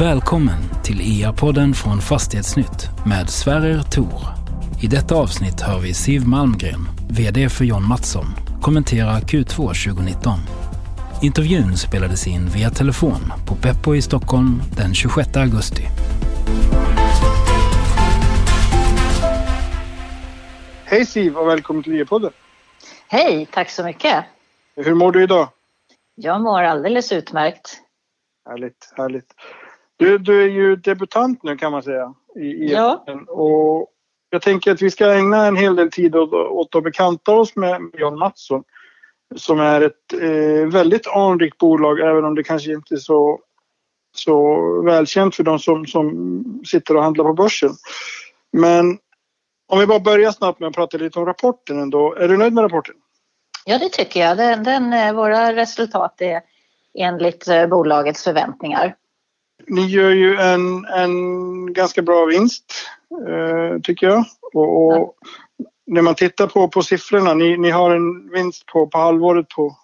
Välkommen till IA-podden från Fastighetsnytt med Sverrer Tor. I detta avsnitt hör vi Siv Malmgren, VD för John Mattsson, kommentera Q2 2019. Intervjun spelades in via telefon på Beppo i Stockholm den 26 augusti. Hej Siv och välkommen till IA-podden. Hej, tack så mycket. Hur mår du idag? Jag mår alldeles utmärkt. Härligt, härligt. Du, du är ju debutant nu kan man säga. I, Ja. Och jag tänker att vi ska ägna en hel del tid åt, åt att bekanta oss med John Mattsson. Som är ett eh, väldigt anrikt bolag även om det kanske inte är så, så välkänt för de som, som sitter och handlar på börsen. Men om vi bara börjar snabbt med att prata lite om rapporten ändå. Är du nöjd med rapporten? Ja, det tycker jag. Den, den, eh, våra resultat är enligt eh, bolagets förväntningar. Ni gör ju en, en ganska bra vinst, eh, tycker jag. Och, och när man tittar på, på siffrorna, ni, ni har en vinst på, på halvåret på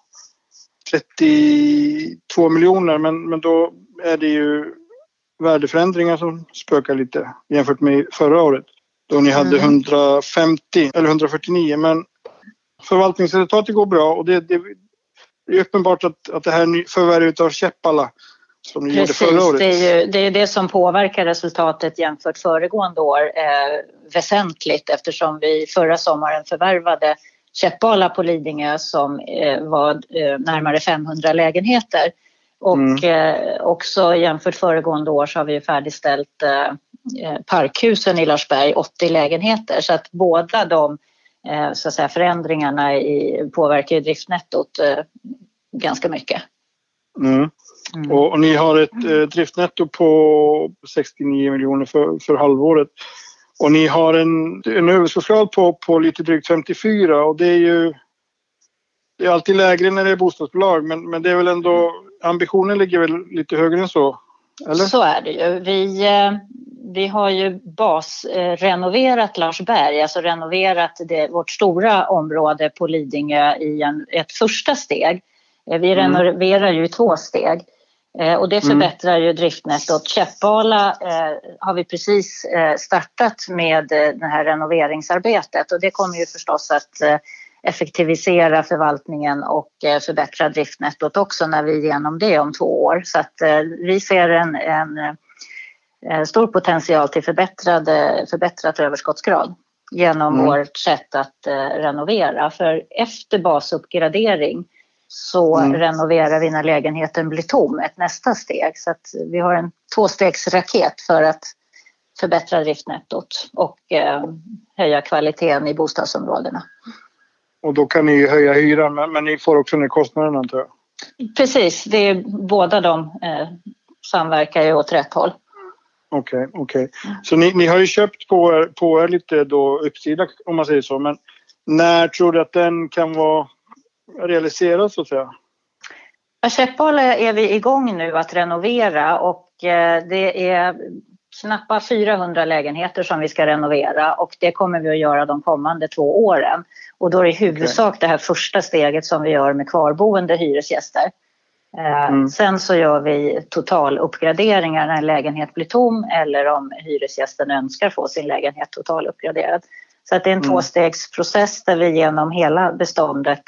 32 miljoner, men, men då är det ju värdeförändringar som spökar lite jämfört med förra året. Då ni hade Mm. 150 eller 149, men förvaltningsresultatet går bra och det, det, det är uppenbart att, att det här förvärvet av Käppala som ni gjorde Precis, förra året. det är ju det, är det som påverkar resultatet jämfört föregående år eh, väsentligt eftersom vi förra sommaren förvärvade Käppala på Lidingö som eh, var eh, närmare 500 lägenheter. Och Mm. eh, också jämfört föregående år så har vi ju färdigställt eh, eh, Parkhusen i Larsberg, 80 lägenheter. Så att båda de så att säga, förändringarna i, påverkar ju driftnettot ganska mycket. Mm. Mm. Och, och ni har ett eh, driftnetto på 69 miljoner för, för halvåret. Och ni har en, en överskottsgrad på, på lite drygt 54 och det är ju det är alltid lägre när det är bostadsbolag men, men det är väl ändå ambitionen ligger väl lite högre än så? Eller? Så är det ju. Vi, eh, vi har ju basrenoverat Larsberg, alltså renoverat det, vårt stora område på Lidingö i en, ett första steg. Eh, Vi Mm. renoverar ju i två steg. Eh, Och det Mm. förbättrar ju driftnettot. Käppala eh, har vi precis eh, startat med eh, det här renoveringsarbetet och det kommer ju förstås att eh, effektivisera förvaltningen och eh, förbättra driftnettot också när vi är igenom det om två år. Så att eh, vi ser en, en eh, stor potential till förbättrad, förbättrat överskottsgrad genom Mm. vårt sätt att renovera. För efter basuppgradering så Mm. renoverar vi när lägenheten blir tom, ett nästa steg. Så att vi har en tvåstegsraket för att förbättra driftnettot och eh, höja kvaliteten i bostadsområdena. Och då kan ni ju höja hyran men, men ni får också ner kostnaderna antar jag. Precis, det är, båda de eh, samverkar ju åt rätt håll. Okej, okej. Så ni, ni har ju köpt på er, på er lite då uppsida om man säger så. Men när tror du att den kan vara realiserad så att säga? Ja, Käppala är vi igång nu att renovera och eh, det är knappt 400 lägenheter som vi ska renovera och det kommer vi att göra de kommande två åren. Och då är det i huvudsak det här första steget som vi gör med kvarboende hyresgäster. Eh, Mm. Sen så gör vi totaluppgraderingar när en lägenhet blir tom eller om hyresgästen önskar få sin lägenhet totaluppgraderad. Så att det är en Mm. tvåstegsprocess där vi genom hela beståndet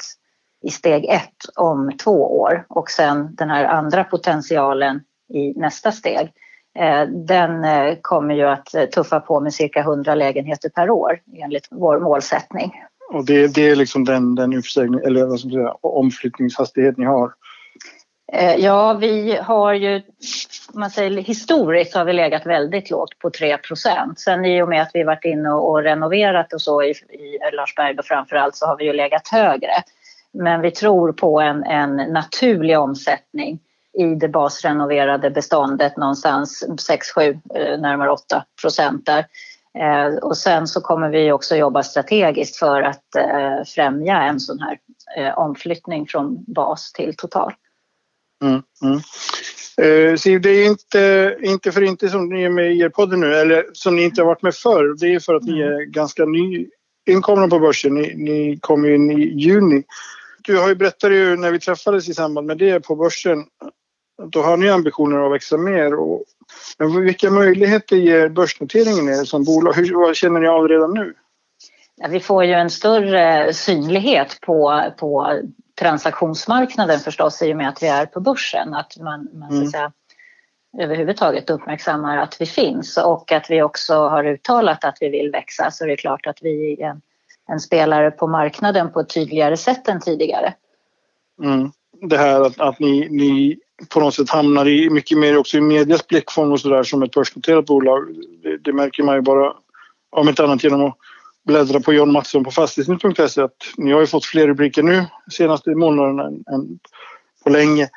i steg ett om två år och sen den här andra potentialen i nästa steg. Eh, Den eh, kommer ju att eh, tuffa på med cirka 100 lägenheter per år enligt vår målsättning. Och det, det är liksom den, den eller vad ska man säga, omflyttningshastighet ni har. Ja, vi har ju, man säger historiskt har vi legat väldigt lågt på 3% Sen i och med att vi varit inne och renoverat och så i, i Larsberg framför allt så har vi ju legat högre. Men vi tror på en, en naturlig omsättning i det basrenoverade beståndet någonstans 6-7, eh, närmare 8 procent där. Eh, Och sen så kommer vi också jobba strategiskt för att eh, främja en sån här omflyttning från bas till total. Mm, mm. Eh, Siv, det är inte, inte för inte som ni är med i er podden nu, eller som ni inte har varit med förr. Det är för att ni är ganska ny inkomna på börsen. Ni, ni kom in i juni. Du har ju berättat ju när vi träffades i samband med det på börsen. Då har ni ambitioner att växa mer och Men vilka möjligheter ger börsnoteringen er som bolag? Hur, vad känner ni av redan nu? Ja, vi får ju en större synlighet på, på transaktionsmarknaden förstås i och med att vi är på börsen. Att man, man mm. säga, överhuvudtaget uppmärksammar att vi finns och att vi också har uttalat att vi vill växa så det är klart att vi är en, en spelare på marknaden på ett tydligare sätt än tidigare. Mm. Det här att, att ni, ni på något sätt hamnar i mycket mer också i medias blickfång och sådär som ett börsnoterat bolag. Det, det, märker man ju bara om inte annat genom att bläddra på John Mattsson på fastighetsnytt.se att ni har ju fått fler rubriker nu senaste månaderna än, än på länge.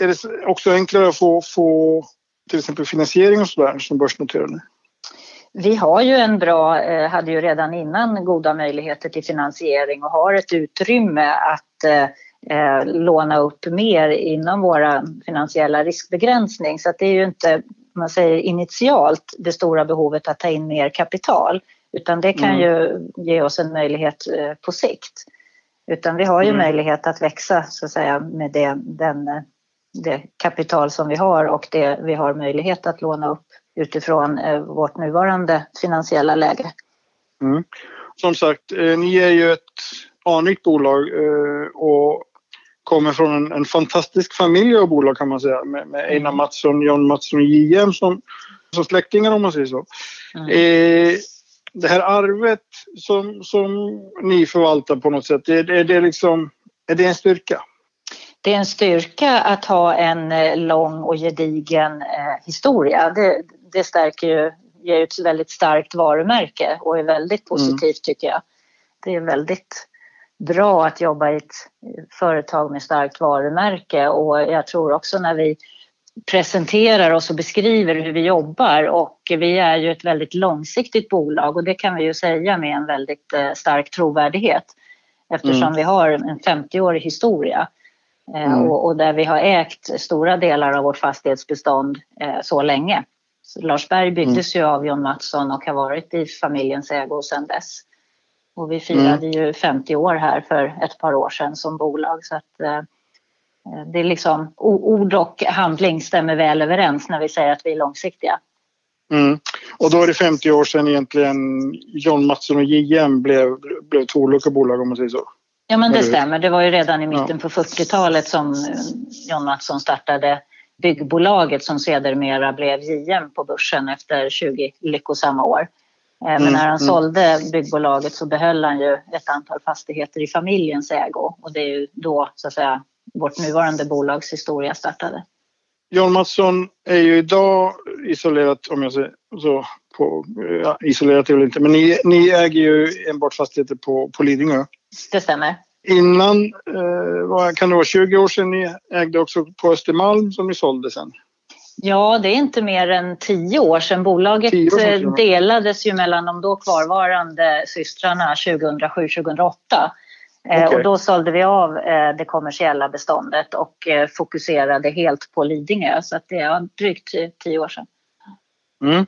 Är det också enklare att få, få till exempel finansiering och sådär som börsnoterade? Vi har ju en bra, eh, hade ju redan innan goda möjligheter till finansiering och har ett utrymme att eh, eh, låna upp mer inom våra finansiella riskbegränsning. Så att det är ju inte, man säger initialt, det stora behovet att ta in mer kapital. Utan det kan mm. ju ge oss en möjlighet eh, på sikt. Utan vi har ju mm. möjlighet att växa så att säga med det, den, det kapital som vi har och det vi har möjlighet att låna upp utifrån eh, vårt nuvarande finansiella läge. Mm. Som sagt, eh, ni är ju ett anrikt bolag och kommer från en, en, fantastisk familj av bolag kan man säga med, med Einar mm. Mattsson, John Mattsson och JM som, som släktingar om man säger så. Mm. Eh, det här arvet som, som ni förvaltar på något sätt, är, är, det liksom, är det en styrka? Det är en styrka att ha en eh, lång och gedigen eh, historia. Det, det stärker ju, ger ett väldigt starkt varumärke och är väldigt positivt mm. tycker jag. Det är väldigt bra att jobba i ett företag med starkt varumärke och jag tror också när vi presenterar oss och beskriver hur vi jobbar och vi är ju ett väldigt långsiktigt bolag och det kan vi ju säga med en väldigt eh, stark trovärdighet eftersom mm. vi har en 50-årig historia eh, mm. och, och, där vi har ägt stora delar av vårt fastighetsbestånd eh, så länge. Larsberg byggdes mm. ju av John Mattsson och har varit i familjens ägo sedan dess. Och vi firade mm. ju 50 år här för ett par år sedan som bolag så att Eh, det är liksom, ord och handling stämmer väl överens när vi säger att vi är långsiktiga. Mm. Och då är det 50 år sedan egentligen John Mattsson och JM blev, blev två olika bolag om man säger så? Ja men det stämmer. Det var ju redan i mitten ja. på 40-talet som eh, John Mattsson startade byggbolaget som sedermera blev JM på börsen efter 20 lyckosamma år. Eh, men mm, när han mm. sålde byggbolaget så behöll han ju ett antal fastigheter i familjens ägo och det är ju då så att säga vårt nuvarande bolags historia startade. Jan Mattsson är ju idag isolerat, om jag säger så, på, ja, isolerat är väl inte, men ni, ni äger ju enbart fastigheter på, på Lidingö. Det stämmer. Innan, eh, vad kan det vara, 20 år sedan ni ägde också på Östermalm som ni sålde sen? Ja, det är inte mer än tio år sedan. Bolaget år delades ju mellan de då kvarvarande systrarna 2007-2008. Okay. Och då sålde vi av eh, det kommersiella beståndet och eh, fokuserade helt på Lidingö. Så det är drygt tio år sedan. Mm.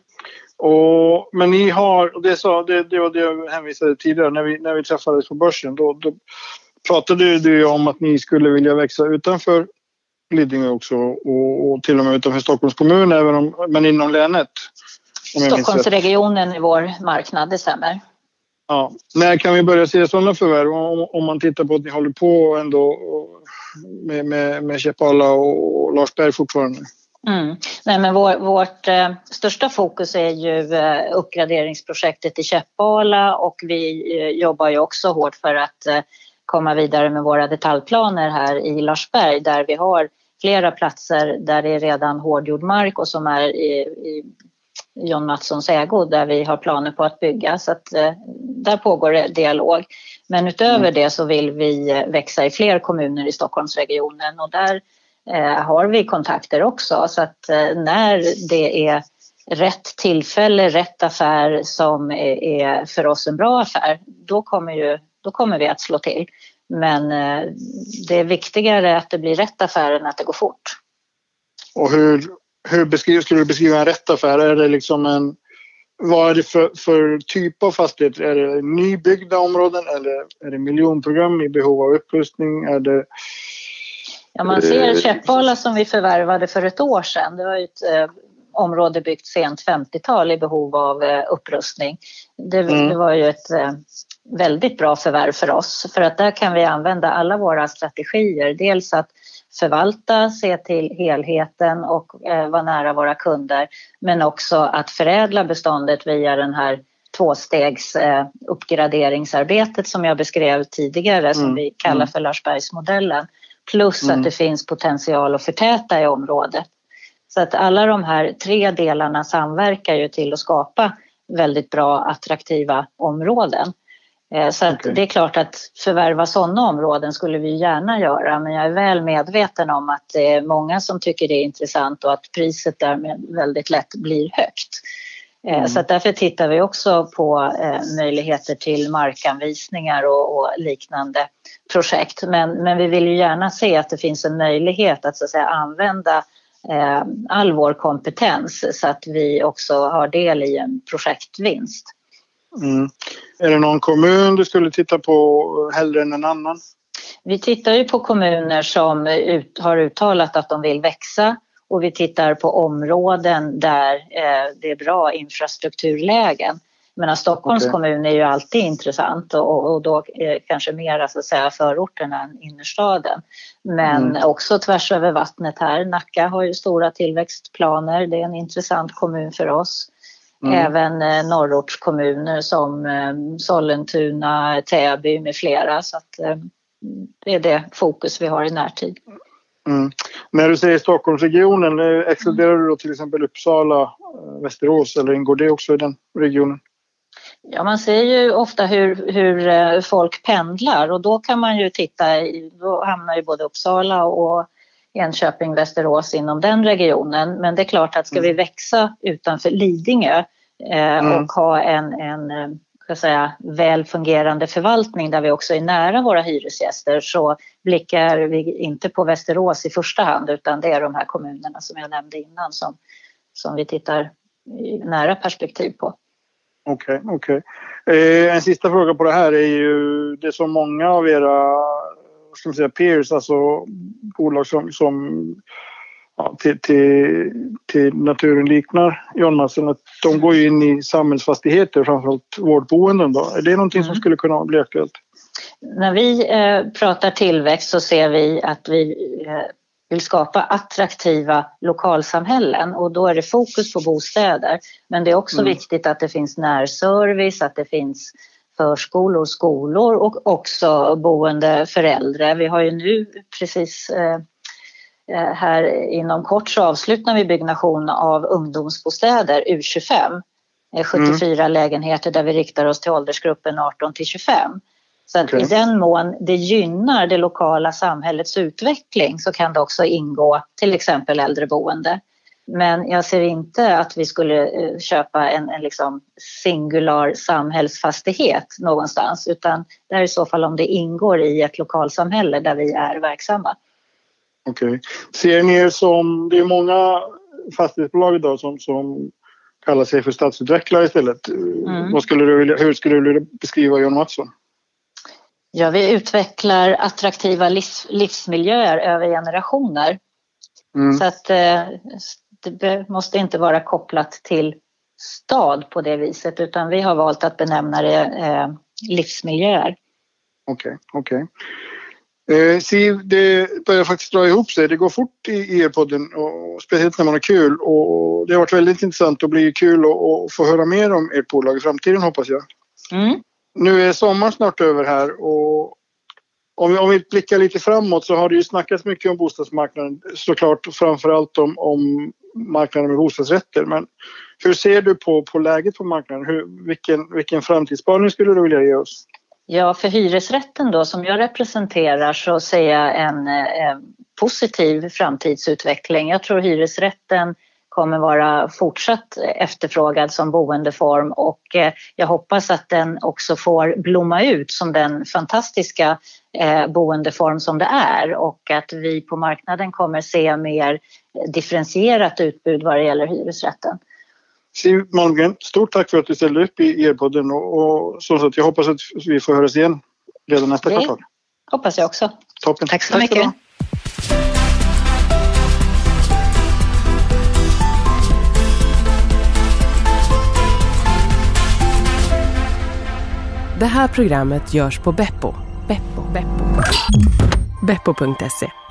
Och, men ni har, det, sa, det, det var det jag hänvisade tidigare, när vi, när vi träffades på börsen, då, då pratade du om att ni skulle vilja växa utanför Lidingö också och, och till och med utanför Stockholms kommun, även om, men inom länet. Stockholmsregionen är vår marknad, det stämmer. Ja. När kan vi börja se sådana förvärv? Om, om man tittar på att ni håller på ändå med, med, med Chepala och Larsberg fortfarande. Mm. Nej, men vår, vårt eh, största fokus är ju eh, uppgraderingsprojektet i Käppala och vi eh, jobbar ju också hårt för att eh, komma vidare med våra detaljplaner här i Larsberg där vi har flera platser där det är redan hårdgjord mark och som är i, i John Mattssons ägo där vi har planer på att bygga. Så att, eh, där pågår det dialog. Men utöver mm. det så vill vi eh, växa i fler kommuner i Stockholmsregionen och där eh, har vi kontakter också. Så att eh, när det är rätt tillfälle, rätt affär som är, är, för oss en bra affär, då kommer, ju, då kommer vi att slå till. Men eh, det är viktigare att det blir rätt affär än att det går fort. Och hur, hur beskriver, skulle du beskriva en rätt affär? Är det liksom en, vad är det för, för typ av fastigheter? Är det nybyggda områden eller är det miljonprogram i behov av upprustning? Är det, ja, man ser eh, Käppala som vi förvärvade för ett år sedan. Det var ett eh, område byggt sent 50-tal i behov av eh, upprustning. Det, mm. det, var ju ett eh, väldigt bra förvärv för oss för att där kan vi använda alla våra strategier. Dels att förvalta, se till helheten och eh, vara nära våra kunder men också att förädla beståndet via den här tvåstegs eh, uppgraderingsarbetet som jag beskrev tidigare som mm. vi kallar mm. för Larsbergsmodellen. Plus mm. att det finns potential att förtäta i området. Så att alla de här tre delarna samverkar ju till att skapa väldigt bra attraktiva områden. Eh, så okay. det är klart att förvärva sådana områden skulle vi gärna göra men jag är väl medveten om att det är många som tycker det är intressant och att priset därmed väldigt lätt blir högt. Eh, mm. Så därför tittar vi också på eh, möjligheter till markanvisningar och, och, liknande projekt. Men, men vi vill ju gärna se att det finns en möjlighet att, så att säga, använda eh, all vår kompetens så att vi också har del i en projektvinst. Mm. Är det någon kommun du skulle titta på hellre än en annan? Vi tittar ju på kommuner som ut, har uttalat att de vill växa och vi tittar på områden där eh, det är bra infrastrukturlägen. Men Stockholms okay. kommun är ju alltid intressant och, och då eh, kanske mer så att säga, förorterna än innerstaden. Men mm. också tvärs över vattnet här. Nacka har ju stora tillväxtplaner. Det är en intressant kommun för oss. Mm. Även eh, norrortskommuner som eh, Sollentuna, Täby med flera. Så att, eh, det är det fokus vi har i närtid. Mm. När du säger Stockholmsregionen, eh, exkluderar du då till exempel Uppsala, eh, Västerås eller ingår det också i den regionen? Ja, man ser ju ofta hur, hur eh, folk pendlar och då kan man ju titta, då hamnar ju både Uppsala och Enköping, Västerås inom den regionen. Men det är klart att ska vi mm. växa utanför Lidingö eh, mm. och ha en, en ska säga, väl fungerande förvaltning där vi också är nära våra hyresgäster så blickar vi inte på Västerås i första hand utan det är de här kommunerna som jag nämnde innan som, som vi tittar i nära perspektiv på. Okej, okay, okej. Okay. Eh, en sista fråga på det här är ju det som många av era ska man säga, peers, alltså bolag som, som ja, till, till, till naturen liknar John Mattsson, att de går ju in i samhällsfastigheter, framförallt vårdboenden. Då. Är det någonting mm. som skulle kunna bli aktuellt? När vi eh, pratar tillväxt så ser vi att vi eh, vill skapa attraktiva lokalsamhällen och då är det fokus på bostäder. Men det är också mm. viktigt att det finns närservice, att det finns förskolor, skolor och också boende för äldre. Vi har ju nu precis eh, Eh, här inom kort så avslutar vi byggnation av ungdomsbostäder, U25. 74 mm. lägenheter där vi riktar oss till åldersgruppen 18 till 25. Så att okay. i den mån det gynnar det lokala samhällets utveckling så kan det också ingå till exempel äldreboende. Men jag ser inte att vi skulle eh, köpa en, en liksom singular samhällsfastighet någonstans utan det är i så fall om det ingår i ett lokalsamhälle där vi är verksamma. Okej. Okay. Ser ni er som, det är många fastighetsbolag idag som, som kallar sig för stadsutvecklare istället. Mm. Vad skulle du vilja, hur skulle du vilja beskriva John Mattsson? Ja, vi utvecklar attraktiva livs, livsmiljöer över generationer. Mm. Så att eh, det måste inte vara kopplat till stad på det viset utan vi har valt att benämna det eh, livsmiljöer. Okej, okay, okej. Okay. Eh, Siv, det börjar faktiskt dra ihop sig. Det går fort i er podden och speciellt när man har kul. Och det har varit väldigt intressant och blir kul att få höra mer om ert bolag i framtiden hoppas jag. Mm. Nu är sommaren snart över här och om vi, om vi blickar lite framåt så har det ju snackats mycket om bostadsmarknaden såklart framförallt om, om marknaden med bostadsrätter. Men hur ser du på, på läget på marknaden? Hur, vilken, vilken framtidsspaning skulle du vilja ge oss? Ja, för hyresrätten då som jag representerar så ser jag en eh, positiv framtidsutveckling. Jag tror hyresrätten kommer vara fortsatt efterfrågad som boendeform och eh, jag hoppas att den också får blomma ut som den fantastiska Eh, boendeform som det är och att vi på marknaden kommer se mer differentierat utbud vad det gäller hyresrätten. Siw Malmgren, stort tack för att du ställde upp i e-podden och, som sagt, jag hoppas att vi får höras igen redan nästa kvartal. hoppas jag också. Toppen. Tack så tack mycket. Det här programmet görs på Beppo Beppo. Beppo. Beppo.se